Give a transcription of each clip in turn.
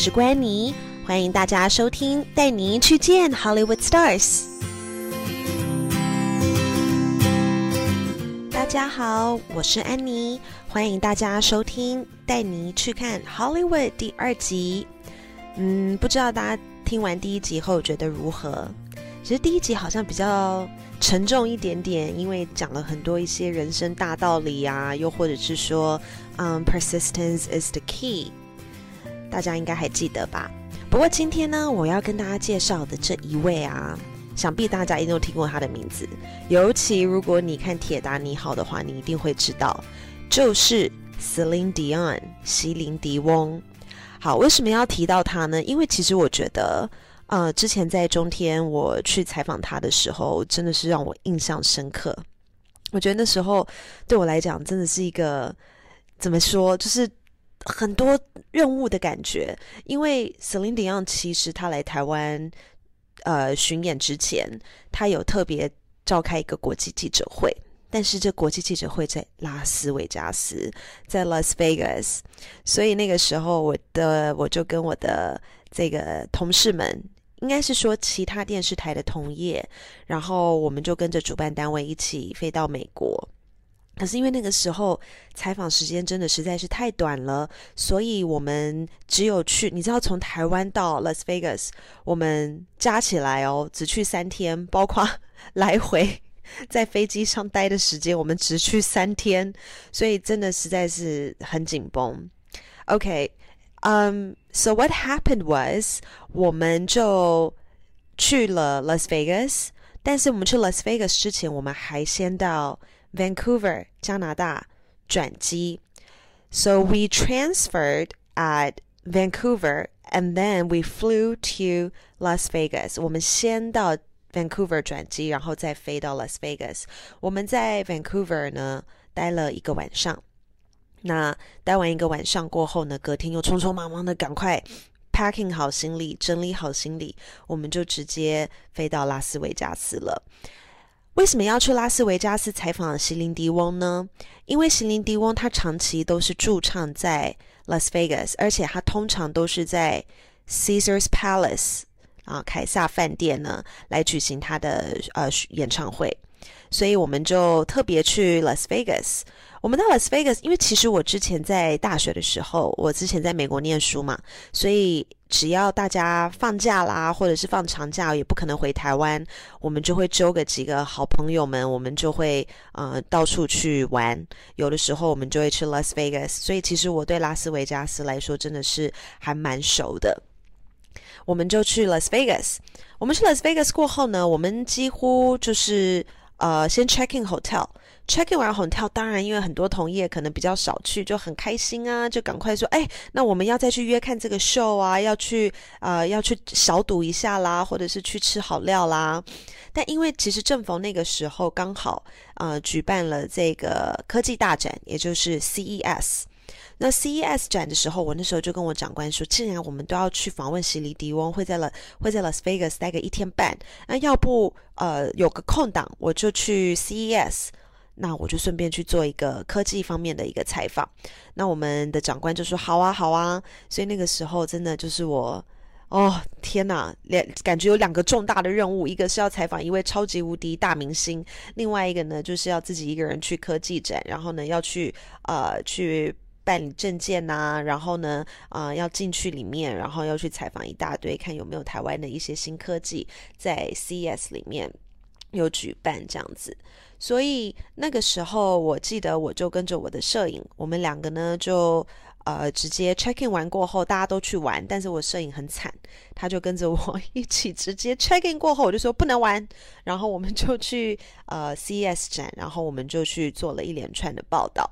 是关妮，欢迎大家收听，带您去见 Hollywood Stars。大家好，我是安妮，欢迎大家收听，带你去看 Hollywood 第二集。嗯，不知道大家听完第一集后觉得如何？其实第一集好像比较沉重一点点，因为讲了很多一些人生大道理啊，又或者是说，嗯，persistence is the key，大家应该还记得吧？不过今天呢，我要跟大家介绍的这一位啊，想必大家一定都听过他的名字，尤其如果你看《铁达尼号》的话，你一定会知道，就是 Celine Dion，席琳迪翁。好，为什么要提到他呢？因为其实我觉得。呃，之前在中天我去采访他的时候，真的是让我印象深刻。我觉得那时候对我来讲，真的是一个怎么说，就是很多任务的感觉。因为 Celine Dion 其实他来台湾呃巡演之前，他有特别召开一个国际记者会，但是这国际记者会在拉斯维加斯，在 Las Vegas，所以那个时候我的我就跟我的这个同事们。应该是说其他电视台的同业，然后我们就跟着主办单位一起飞到美国。可是因为那个时候采访时间真的实在是太短了，所以我们只有去，你知道从台湾到 Las Vegas，我们加起来哦，只去三天，包括 来回在飞机上待的时间，我们只去三天，所以真的实在是很紧绷。OK。嗯，So what happened was，我们就去了 Las Vegas，但是我们去 Las Vegas 之前，我们还先到 Vancouver 加拿大转机。So we transferred at Vancouver and then we flew to Las Vegas。我们先到 Vancouver 转机，然后再飞到 Las Vegas。我们在 Vancouver 呢待了一个晚上。那待完一个晚上过后呢，隔天又匆匆忙忙的赶快 packing 好行李，整理好行李，我们就直接飞到拉斯维加斯了。 为什么要去拉斯维加斯采访席琳迪翁呢？因为席琳迪翁她长期都是驻唱在 Las Vegas，而且她通常都是在 Caesar's Palace 啊凯撒饭店呢来举行他的呃演唱会，所以我们就特别去 Las Vegas。我们到 Las Vegas，因为其实我之前在大学的时候，我之前在美国念书嘛，所以只要大家放假啦，或者是放长假，也不可能回台湾，我们就会揪个几个好朋友们，我们就会呃到处去玩。有的时候我们就会去 Las Vegas，所以其实我对拉斯维加斯来说真的是还蛮熟的。我们就去 Las Vegas，我们去 Las Vegas 过后呢，我们几乎就是呃先 check in hotel。Check in 完 hotel，当然因为很多同业可能比较少去，就很开心啊，就赶快说，哎，那我们要再去约看这个 show 啊，要去呃要去小赌一下啦，或者是去吃好料啦。但因为其实正逢那个时候刚好呃举办了这个科技大展，也就是 CES。那 CES 展的时候，我那时候就跟我长官说，既然我们都要去访问席里迪翁，会在了会在 Las Vegas 待个一天半，那要不呃有个空档，我就去 CES。那我就顺便去做一个科技方面的一个采访。那我们的长官就说：“好啊，好啊。”所以那个时候真的就是我，哦天哪，两感觉有两个重大的任务，一个是要采访一位超级无敌大明星，另外一个呢就是要自己一个人去科技展，然后呢要去呃去办理证件呐，然后呢啊要进去里面，然后要去采访一大堆，看有没有台湾的一些新科技在 CES 里面有举办这样子。所以那个时候，我记得我就跟着我的摄影，我们两个呢就呃直接 check in 完过后，大家都去玩，但是我摄影很惨，他就跟着我一起直接 check in 过后，我就说不能玩，然后我们就去呃 CES 展，然后我们就去做了一连串的报道，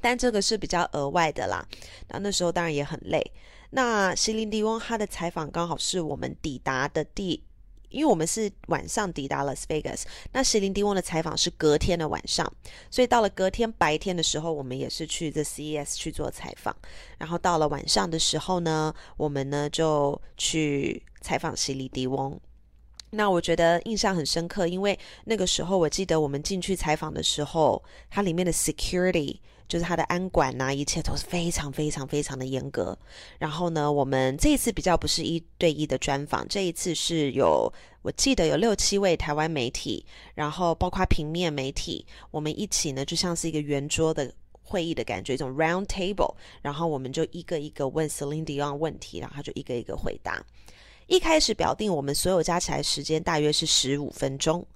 但这个是比较额外的啦。那那时候当然也很累。那席琳迪翁他的采访刚好是我们抵达的第。因为我们是晚上抵达了 Vegas，那席琳迪翁的采访是隔天的晚上，所以到了隔天白天的时候，我们也是去这 CES 去做采访。然后到了晚上的时候呢，我们呢就去采访席琳迪翁。那我觉得印象很深刻，因为那个时候我记得我们进去采访的时候，它里面的 security。就是他的安管呐，一切都是非常非常非常的严格。然后呢，我们这一次比较不是一对一的专访，这一次是有我记得有六七位台湾媒体，然后包括平面媒体，我们一起呢就像是一个圆桌的会议的感觉，一种 round table。然后我们就一个一个问 Celine Dion 问题，然后他就一个一个回答。一开始表定我们所有加起来时间大约是十五分钟，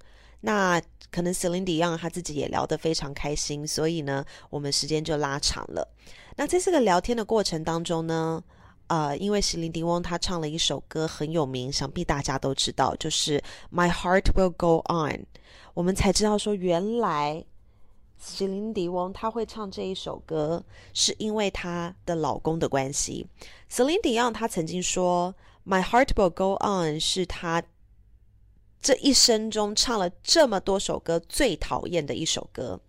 那可能 Celine Dion 他自己也聊得非常开心，所以呢，我们时间就拉长了。那在这个聊天的过程当中呢，呃，因为 Celine Dion 他唱了一首歌很有名，想必大家都知道，就是 My Heart Will Go On，我们才知道说原来席琳迪翁他会唱这一首歌，是因为她的老公的关系。Celine Dion 他曾经说。My heart will go on 是她这一生中唱了这么多首歌最讨厌的一首歌。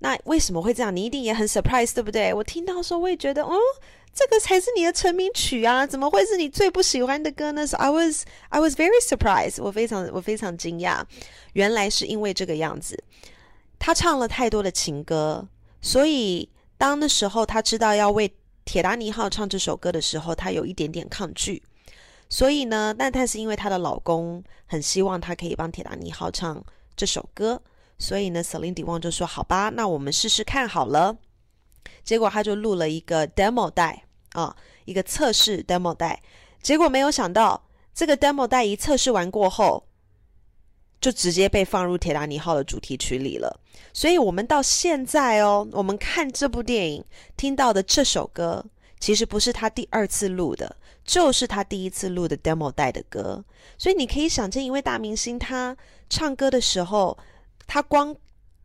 那为什么会这样？你一定也很 surprise，对不对？我听到时候，我也觉得，哦，这个才是你的成名曲啊，怎么会是你最不喜欢的歌呢？I was I was very surprised，我非常我非常惊讶，原来是因为这个样子，他唱了太多的情歌，所以当那时候他知道要为。铁达尼号唱这首歌的时候，他有一点点抗拒，所以呢，但但是因为她的老公很希望她可以帮铁达尼号唱这首歌，所以呢，Celine Dion 就说：“好吧，那我们试试看好了。”结果他就录了一个 demo 带啊，一个测试 demo 带，结果没有想到，这个 demo 带一测试完过后。就直接被放入《铁达尼号》的主题曲里了，所以，我们到现在哦，我们看这部电影听到的这首歌，其实不是他第二次录的，就是他第一次录的 demo 带的歌。所以，你可以想见，一位大明星他唱歌的时候，他光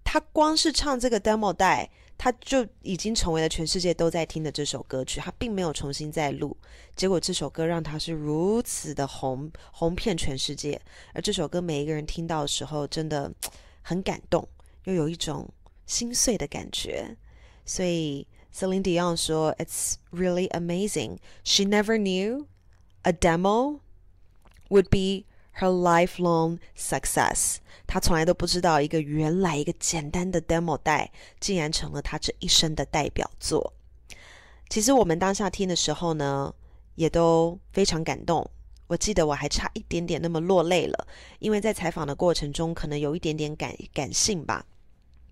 他光是唱这个 demo 带。他就已经成为了全世界都在听的这首歌曲，他并没有重新再录，结果这首歌让他是如此的红，红遍全世界。而这首歌每一个人听到的时候，真的很感动，又有一种心碎的感觉。所以 Celine Dion 说：“It's really amazing. She never knew a demo would be her lifelong success.” 她从来都不知道，一个原来一个简单的 demo 带，竟然成了她这一生的代表作。其实我们当下听的时候呢，也都非常感动。我记得我还差一点点那么落泪了，因为在采访的过程中，可能有一点点感感性吧。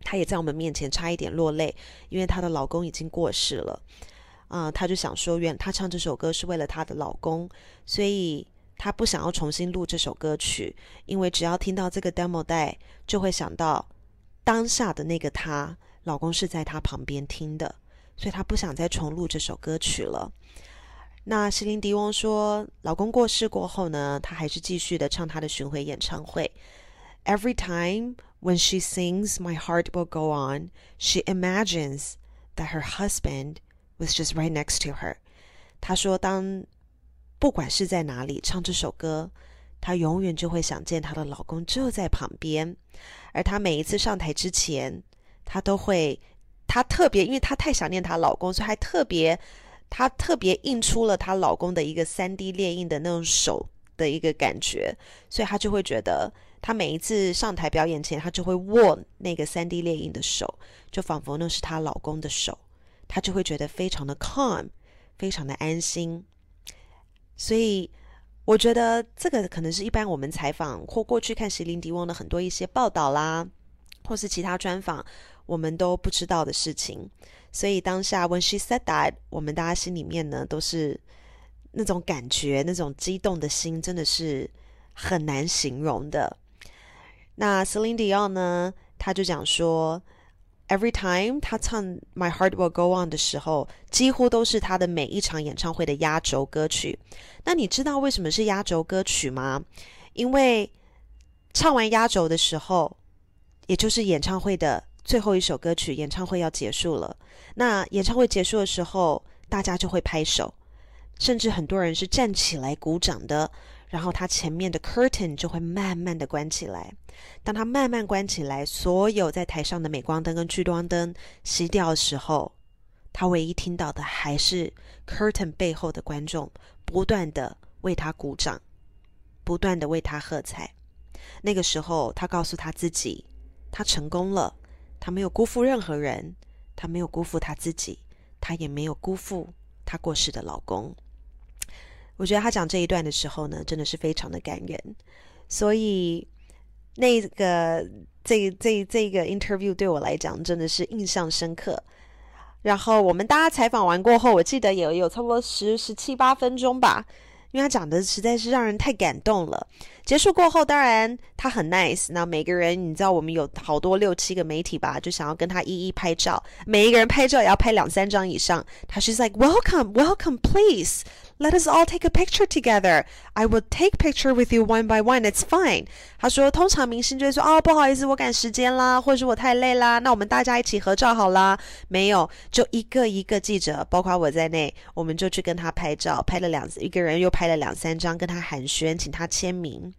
她也在我们面前差一点落泪，因为她的老公已经过世了。啊，她就想说，原她唱这首歌是为了她的老公，所以。她不想要重新录这首歌曲，因为只要听到这个 demo 带，就会想到当下的那个她，老公是在她旁边听的，所以她不想再重录这首歌曲了。那席琳迪翁说，老公过世过后呢，她还是继续的唱她的巡回演唱会。Every time when she sings "My Heart Will Go On," she imagines that her husband was just right next to her。她说，当不管是在哪里唱这首歌，她永远就会想见她的老公就在旁边。而她每一次上台之前，她都会，她特别，因为她太想念她老公，所以还特别，她特别印出了她老公的一个三 D 列印的那种手的一个感觉，所以她就会觉得，她每一次上台表演前，她就会握那个三 D 列印的手，就仿佛那是她老公的手，她就会觉得非常的 calm，非常的安心。所以，我觉得这个可能是一般我们采访或过去看席琳迪翁的很多一些报道啦，或是其他专访，我们都不知道的事情。所以当下 when she said that，我们大家心里面呢都是那种感觉，那种激动的心，真的是很难形容的。那 Celine Dion 呢，他就讲说。Every time 他唱《My Heart Will Go On》的时候，几乎都是他的每一场演唱会的压轴歌曲。那你知道为什么是压轴歌曲吗？因为唱完压轴的时候，也就是演唱会的最后一首歌曲，演唱会要结束了。那演唱会结束的时候，大家就会拍手，甚至很多人是站起来鼓掌的。然后他前面的 curtain 就会慢慢的关起来。当他慢慢关起来，所有在台上的镁光灯跟聚光灯熄掉的时候，他唯一听到的还是 curtain 背后的观众不断的为他鼓掌，不断的为他喝彩。那个时候，他告诉他自己，他成功了，他没有辜负任何人，他没有辜负他自己，他也没有辜负他过世的老公。我觉得他讲这一段的时候呢，真的是非常的感人。所以那个这这这个 interview 对我来讲真的是印象深刻。然后我们大家采访完过后，我记得有有差不多十十七八分钟吧。因为他讲的实在是让人太感动了。结束过后，当然他很 nice。那每个人，你知道，我们有好多六七个媒体吧，就想要跟他一一拍照。每一个人拍照也要拍两三张以上。他是 like welcome, welcome, please. Let us all take a picture together. I will take picture with you one by one. It's fine. 他说，通常明星就会说，哦，不好意思，我赶时间啦，或者是我太累啦，那我们大家一起合照好啦。没有，就一个一个记者，包括我在内，我们就去跟他拍照，拍了两一个人又拍了两三张，跟他寒暄，请他签名。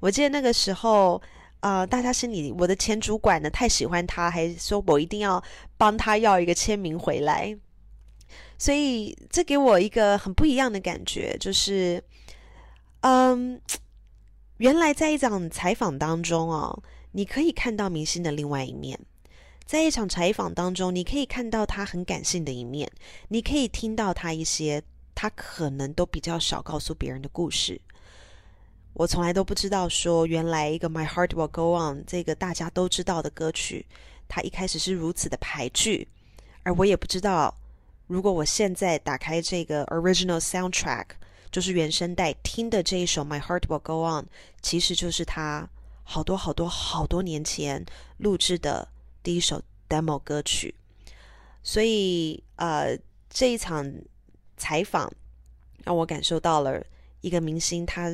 我记得那个时候，呃，大家心里，我的前主管呢太喜欢他，还说我一定要帮他要一个签名回来。所以这给我一个很不一样的感觉，就是，嗯，原来在一场采访当中哦，你可以看到明星的另外一面，在一场采访当中，你可以看到他很感性的一面，你可以听到他一些他可能都比较少告诉别人的故事。我从来都不知道说，原来一个《My Heart Will Go On》这个大家都知道的歌曲，它一开始是如此的排剧，而我也不知道。如果我现在打开这个 original soundtrack，就是原声带听的这一首《My Heart Will Go On》，其实就是他好多好多好多年前录制的第一首 demo 歌曲。所以，呃，这一场采访让我感受到了一个明星他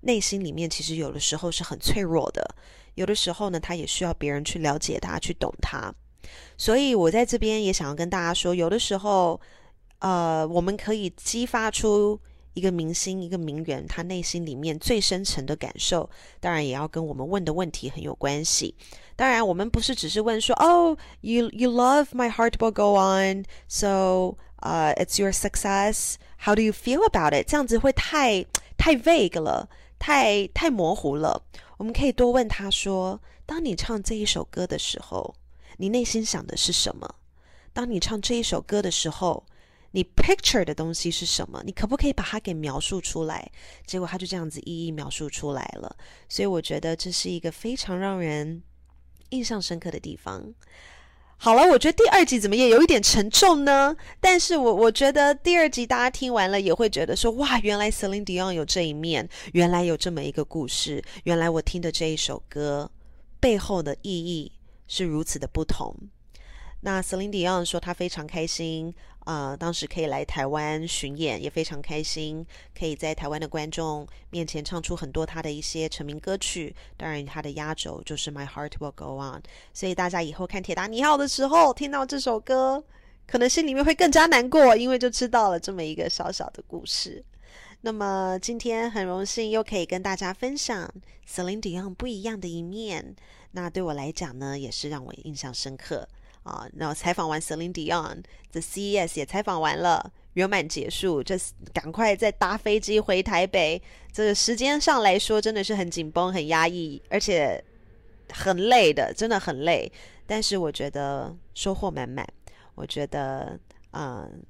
内心里面其实有的时候是很脆弱的，有的时候呢，他也需要别人去了解他，去懂他。所以，我在这边也想要跟大家说，有的时候，呃，我们可以激发出一个明星、一个名人他内心里面最深层的感受，当然也要跟我们问的问题很有关系。当然，我们不是只是问说，哦，you you love my heart will go on，so，呃，it's your success，how do you feel about it？这样子会太太 vague 了，太太模糊了。我们可以多问他说，当你唱这一首歌的时候。你内心想的是什么？当你唱这一首歌的时候，你 picture 的东西是什么？你可不可以把它给描述出来？结果他就这样子一一描述出来了。所以我觉得这是一个非常让人印象深刻的地方。好了，我觉得第二集怎么也有一点沉重呢？但是我我觉得第二集大家听完了也会觉得说，哇，原来 Celine Dion 有这一面，原来有这么一个故事，原来我听的这一首歌背后的意义。是如此的不同。那 Celine Dion 说，他非常开心，呃，当时可以来台湾巡演，也非常开心，可以在台湾的观众面前唱出很多他的一些成名歌曲。当然，他的压轴就是《My Heart Will Go On》。所以大家以后看《铁达尼号》的时候，听到这首歌，可能心里面会更加难过，因为就知道了这么一个小小的故事。那么今天很荣幸又可以跟大家分享 Celine Dion 不一样的一面。那对我来讲呢，也是让我印象深刻啊。然后采访完 Celine Dion 的 CES 也采访完了，圆满结束，这赶快再搭飞机回台北。这个时间上来说，真的是很紧绷、很压抑，而且很累的，真的很累。但是我觉得收获满满。我觉得，嗯，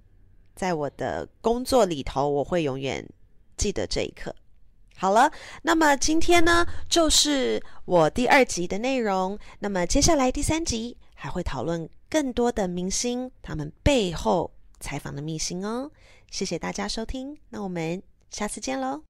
在我的工作里头，我会永远记得这一刻。好了，那么今天呢，就是我第二集的内容。那么接下来第三集还会讨论更多的明星他们背后采访的秘辛哦。谢谢大家收听，那我们下次见喽。